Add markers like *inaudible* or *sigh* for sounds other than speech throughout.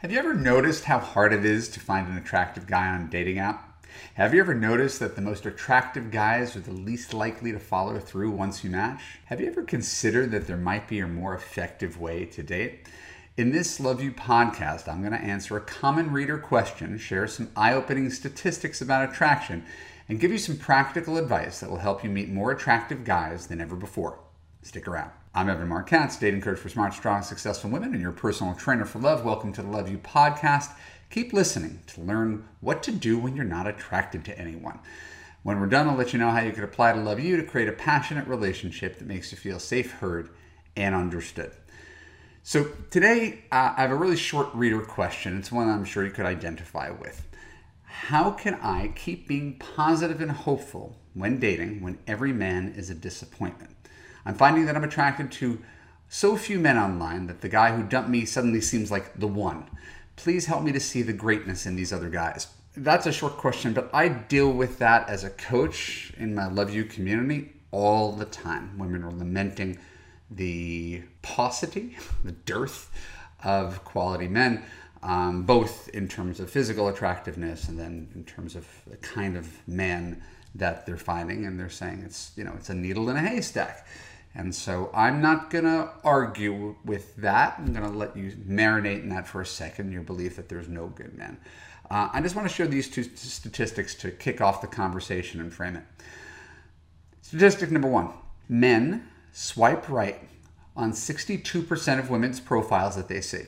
Have you ever noticed how hard it is to find an attractive guy on a dating app? Have you ever noticed that the most attractive guys are the least likely to follow through once you match? Have you ever considered that there might be a more effective way to date? In this Love U podcast, I'm going to answer a common reader question, share some eye opening statistics about attraction, and give you some practical advice that will help you meet more attractive guys than ever before. Stick around. I'm Evan Marc Katz, dating coach for smart, strong, successful women, and your personal trainer for love. Welcome to the Love U podcast. Keep listening to learn what to do when you're not attracted to anyone. When we're done, I'll let you know how you could apply to Love U to create a passionate relationship that makes you feel safe, heard, and understood. So today, uh, I have a really short reader question. It's one I'm sure you could identify with. How can I keep being positive and hopeful when dating when every man is a disappointment? I'm finding that I'm attracted to so few men online that the guy who dumped me suddenly seems like the one. Please help me to see the greatness in these other guys. That's a short question, but I deal with that as a coach in my Love U community all the time. Women are lamenting the paucity, *laughs* the dearth of quality men, um, both in terms of physical attractiveness and then in terms of the kind of man that they're finding. And they're saying it's, you know, it's a needle in a haystack. And so I'm not going to argue with that. I'm going to let you marinate in that for a second, your belief that there's no good men. Uh, I just want to show these two statistics to kick off the conversation and frame it. Statistic number one men swipe right on 62% of women's profiles that they see.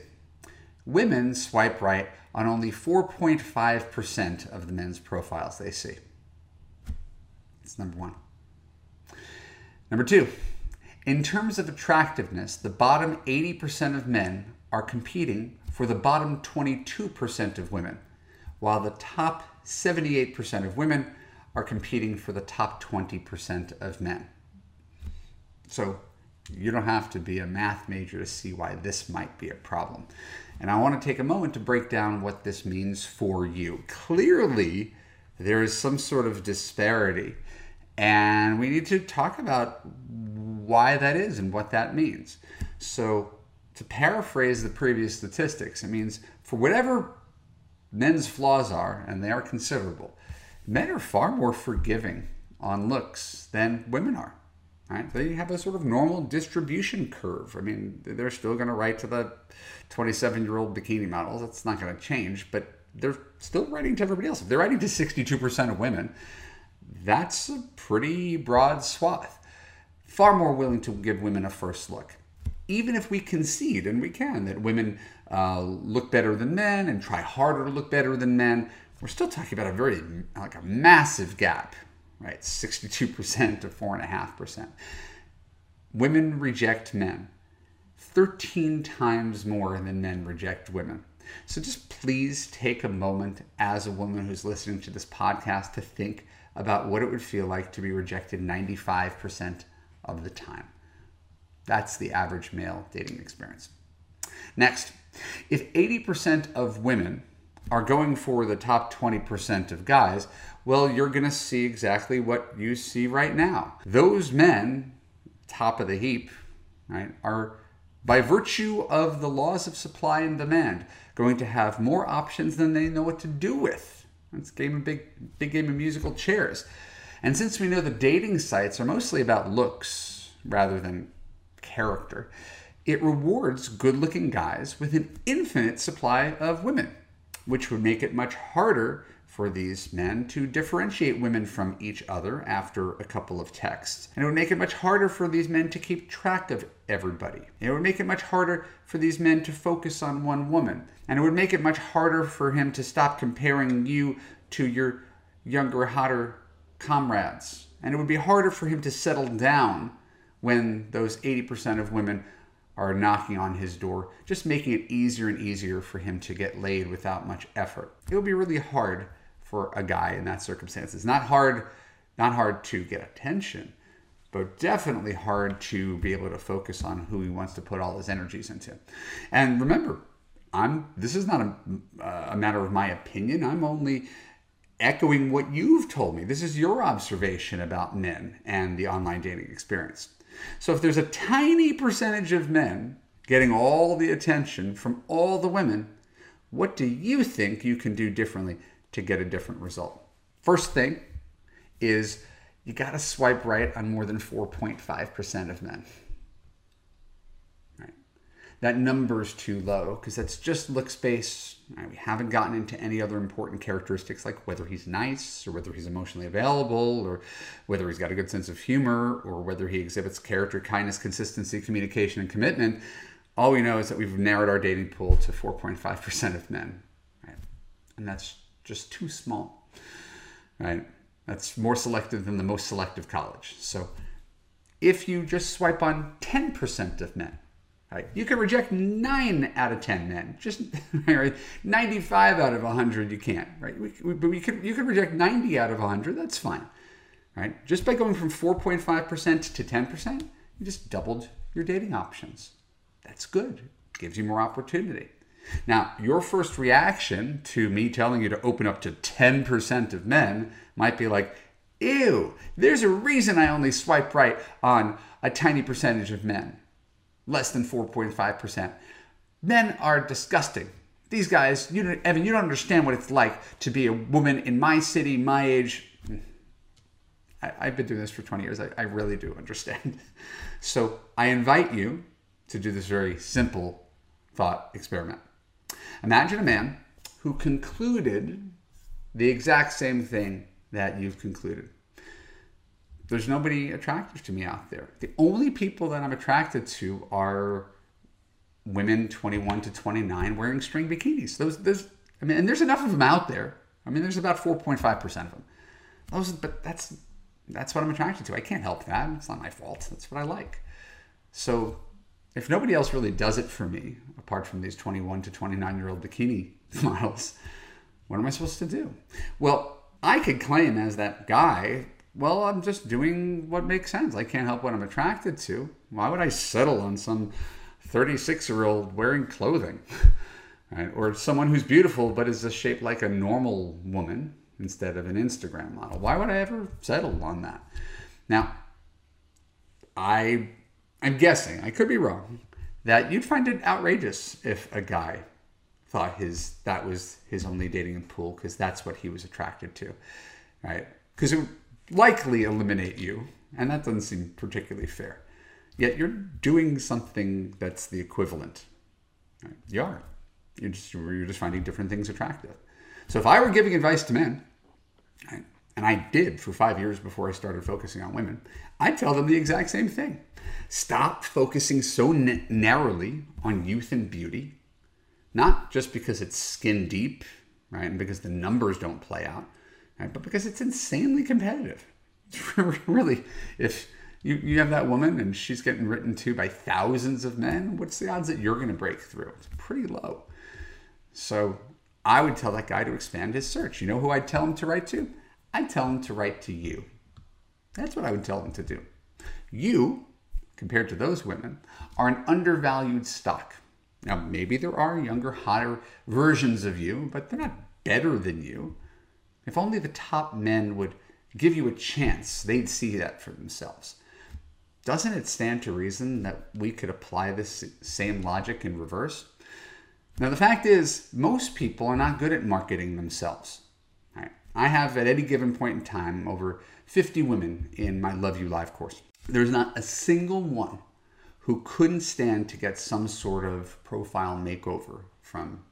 Women swipe right on only 4.5% of the men's profiles they see. That's number one. Number two, in terms of attractiveness, the bottom 80% of men are competing for the bottom 22% of women, while the top 78% of women are competing for the top 20% of men. So you don't have to be a math major to see why this might be a problem. And I want to take a moment to break down what this means for you. Clearly, there is some sort of disparity, and we need to talk about why that is and what that means. So, to paraphrase the previous statistics, it means for whatever men's flaws are, and they are considerable, men are far more forgiving on looks than women are. Right? They have a sort of normal distribution curve. I mean, they're still going to write to the 27 year old bikini models. That's not going to change, but they're still writing to everybody else. If they're writing to 62% of women, that's a pretty broad swath far more willing to give women a first look. Even if we concede, and we can, that women uh, look better than men and try harder to look better than men, we're still talking about a very, like a massive gap, right? 62% to 4.5%. Women reject men 13 times more than men reject women. So just please take a moment as a woman who's listening to this podcast to think about what it would feel like to be rejected 95% of the time. That's the average male dating experience. Next, if 80% of women are going for the top 20% of guys, well, you're going to see exactly what you see right now. Those men, top of the heap, right, are by virtue of the laws of supply and demand going to have more options than they know what to do with. It's game of big big game of musical chairs. And since we know the dating sites are mostly about looks rather than character, it rewards good looking guys with an infinite supply of women, which would make it much harder for these men to differentiate women from each other after a couple of texts. And it would make it much harder for these men to keep track of everybody. It would make it much harder for these men to focus on one woman. And it would make it much harder for him to stop comparing you to your younger, hotter comrades. And it would be harder for him to settle down when those 80% of women are knocking on his door, just making it easier and easier for him to get laid without much effort. It would be really hard for a guy in that circumstance. It's not hard, not hard to get attention, but definitely hard to be able to focus on who he wants to put all his energies into. And remember, I'm this is not a, a matter of my opinion. I'm only echoing what you've told me. This is your observation about men and the online dating experience. So if there's a tiny percentage of men getting all the attention from all the women, What do you think you can do differently to get a different result? First thing is you got to swipe right on more than 4.5% of men. That number is too low because that's just looks space. Right? We haven't gotten into any other important characteristics like whether he's nice or whether he's emotionally available or whether he's got a good sense of humor or whether he exhibits character, kindness, consistency, communication, and commitment. All we know is that we've narrowed our dating pool to 4.5% of men. Right? And that's just too small. Right? That's more selective than the most selective college. So if you just swipe on 10% of men, right, you can reject 9 out of 10 men. Just *laughs* right, 95 out of 100 you can't, right? But you can you can reject 90 out of 100, that's fine. Right? Just by going from 4.5% to 10%, you just doubled your dating options. That's good. Gives you more opportunity. Now, your first reaction to me telling you to open up to 10% of men might be like, ew, there's a reason I only swipe right on a tiny percentage of men, less than 4.5%. Men are disgusting. These guys, you don't, Evan, you don't understand what it's like to be a woman in my city, my age. I, have been doing this for 20 years. I, I really do understand. *laughs* So I invite you to do this very simple thought experiment. Imagine a man who concluded the exact same thing that you've concluded. There's nobody attractive to me out there. The only people that I'm attracted to are women 21 to 29 wearing string bikinis. Those, those, I mean, and there's enough of them out there. I mean, there's about 4.5% of them. Those, but that's that's what I'm attracted to. I can't help that. It's not my fault. That's what I like. So if nobody else really does it for me, apart from these 21 to 29 year old bikini *laughs* models, what am I supposed to do? Well, I could claim as that guy, well, I'm just doing what makes sense. I can't help what I'm attracted to. Why would I settle on some 36 year old wearing clothing? *laughs* right? Or someone who's beautiful but is just shaped like a normal woman instead of an Instagram model. Why would I ever settle on that? Now, I I'm guessing, I could be wrong, that you'd find it outrageous if a guy thought his that was his only dating pool because that's what he was attracted to, right? Because likely eliminate you, and that doesn't seem particularly fair. Yet you're doing something that's the equivalent. Right? You are. You're just you're just finding different things attractive. So if I were giving advice to men, right, and I did for five years before I started focusing on women, I'd tell them the exact same thing. Stop focusing so n- narrowly on youth and beauty, not just because it's skin deep, right, and because the numbers don't play out, right, but because it's insanely competitive. *laughs* really, if you, you have that woman and she's getting written to by thousands of men, what's the odds that you're going to break through? It's pretty low. So I would tell that guy to expand his search. You know who I'd tell him to write to? I'd tell him to write to you. That's what I would tell him to do. You compared to those women, are an undervalued stock. Now, maybe there are younger, hotter versions of you, but they're not better than you. If only the top men would give you a chance, they'd see that for themselves. Doesn't it stand to reason that we could apply this same logic in reverse? Now, the fact is, most people are not good at marketing themselves. I have, at any given point in time, over 50 women in my Love U Live course. There's not a single one who couldn't stand to get some sort of profile makeover from.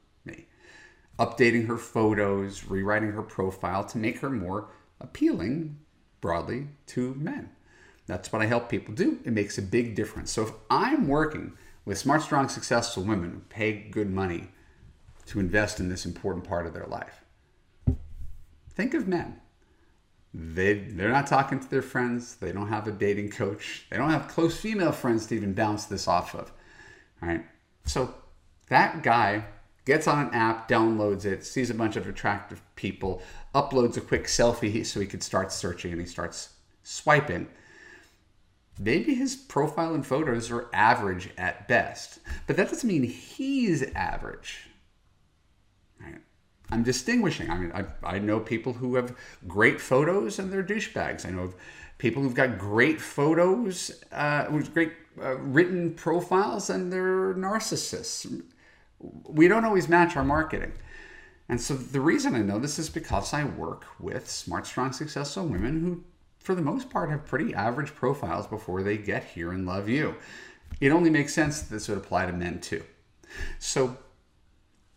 Updating her photos, rewriting her profile to make her more appealing broadly to men. That's what I help people do. It makes a big difference. So if I'm working with smart, strong, successful women who pay good money to invest in this important part of their life, think of men they they're not talking to their friends they don't have a dating coach they don't have close female friends to even bounce this off of all right so that guy gets on an app downloads it sees a bunch of attractive people uploads a quick selfie so he could start searching and he starts swiping maybe his profile and photos are average at best but that doesn't mean he's average I'm distinguishing. I mean, I, I know people who have great photos and they're douchebags. I know of people who've got great photos, uh, with great uh, written profiles and they're narcissists. We don't always match our marketing. And so the reason I know this is because I work with smart, strong, successful women who, for the most part, have pretty average profiles before they get here and love you. It only makes sense that this would apply to men too. So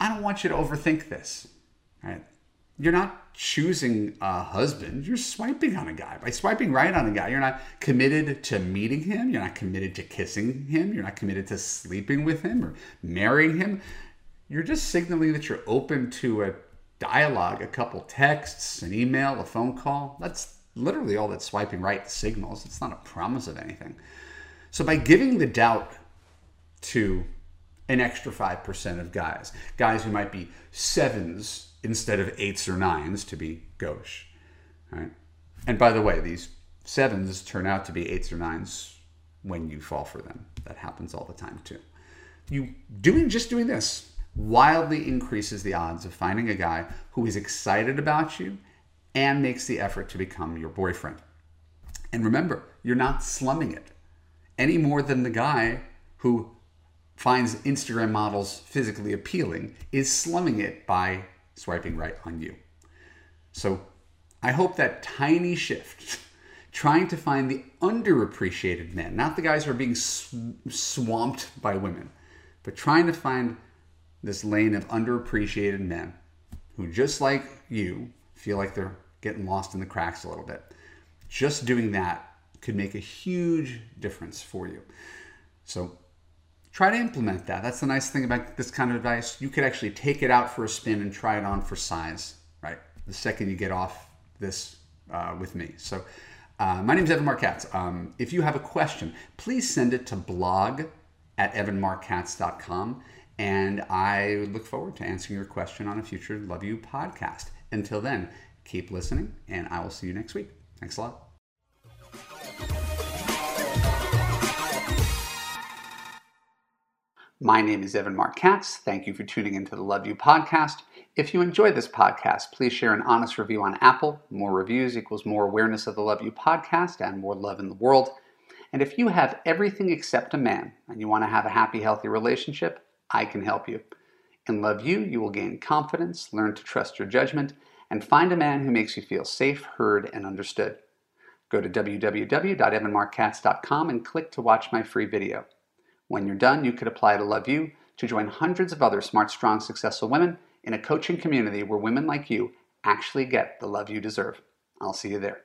I don't want you to overthink this. Right? You're not choosing a husband, you're swiping on a guy. By swiping right on a guy, you're not committed to meeting him, you're not committed to kissing him, you're not committed to sleeping with him or marrying him you're just signaling that you're open to a dialogue, a couple texts, an email, a phone call. That's literally all that swiping right signals. It's not a promise of anything. So by giving the doubt to an extra 5% of guys, guys who might be sevens instead of eights or nines to be gauche, right? And by the way, these sevens turn out to be eights or nines when you fall for them. That happens all the time too. You doing just doing this wildly increases the odds of finding a guy who is excited about you and makes the effort to become your boyfriend. And remember, you're not slumming it any more than the guy who finds Instagram models physically appealing is slumming it by swiping right on you. So I hope that tiny shift, *laughs* trying to find the underappreciated men, not the guys who are being swamped by women, but trying to find this lane of underappreciated men who, just like you, feel like they're getting lost in the cracks a little bit. Just doing that could make a huge difference for you. So try to implement that. That's the nice thing about this kind of advice. You could actually take it out for a spin and try it on for size, right? The second you get off this uh, with me. So uh, my name is Evan Marc Katz. Um, if you have a question, please send it to blog at evanmarckatz.com. And I look forward to answering your question on a future Love U podcast. Until then, keep listening, and I will see you next week. Thanks a lot. My name is Evan Marc Katz. Thank you for tuning into the Love U podcast. If you enjoyed this podcast, please share an honest review on Apple. More reviews equals more awareness of the Love U podcast and more love in the world. And if you have everything except a man and you want to have a happy, healthy relationship, I can help you. In Love U, you will gain confidence, learn to trust your judgment, and find a man who makes you feel safe, heard, and understood. Go to www.evanmarckatz.com and click to watch my free video. When you're done, you could apply to Love U to join hundreds of other smart, strong, successful women in a coaching community where women like you actually get the love you deserve. I'll see you there.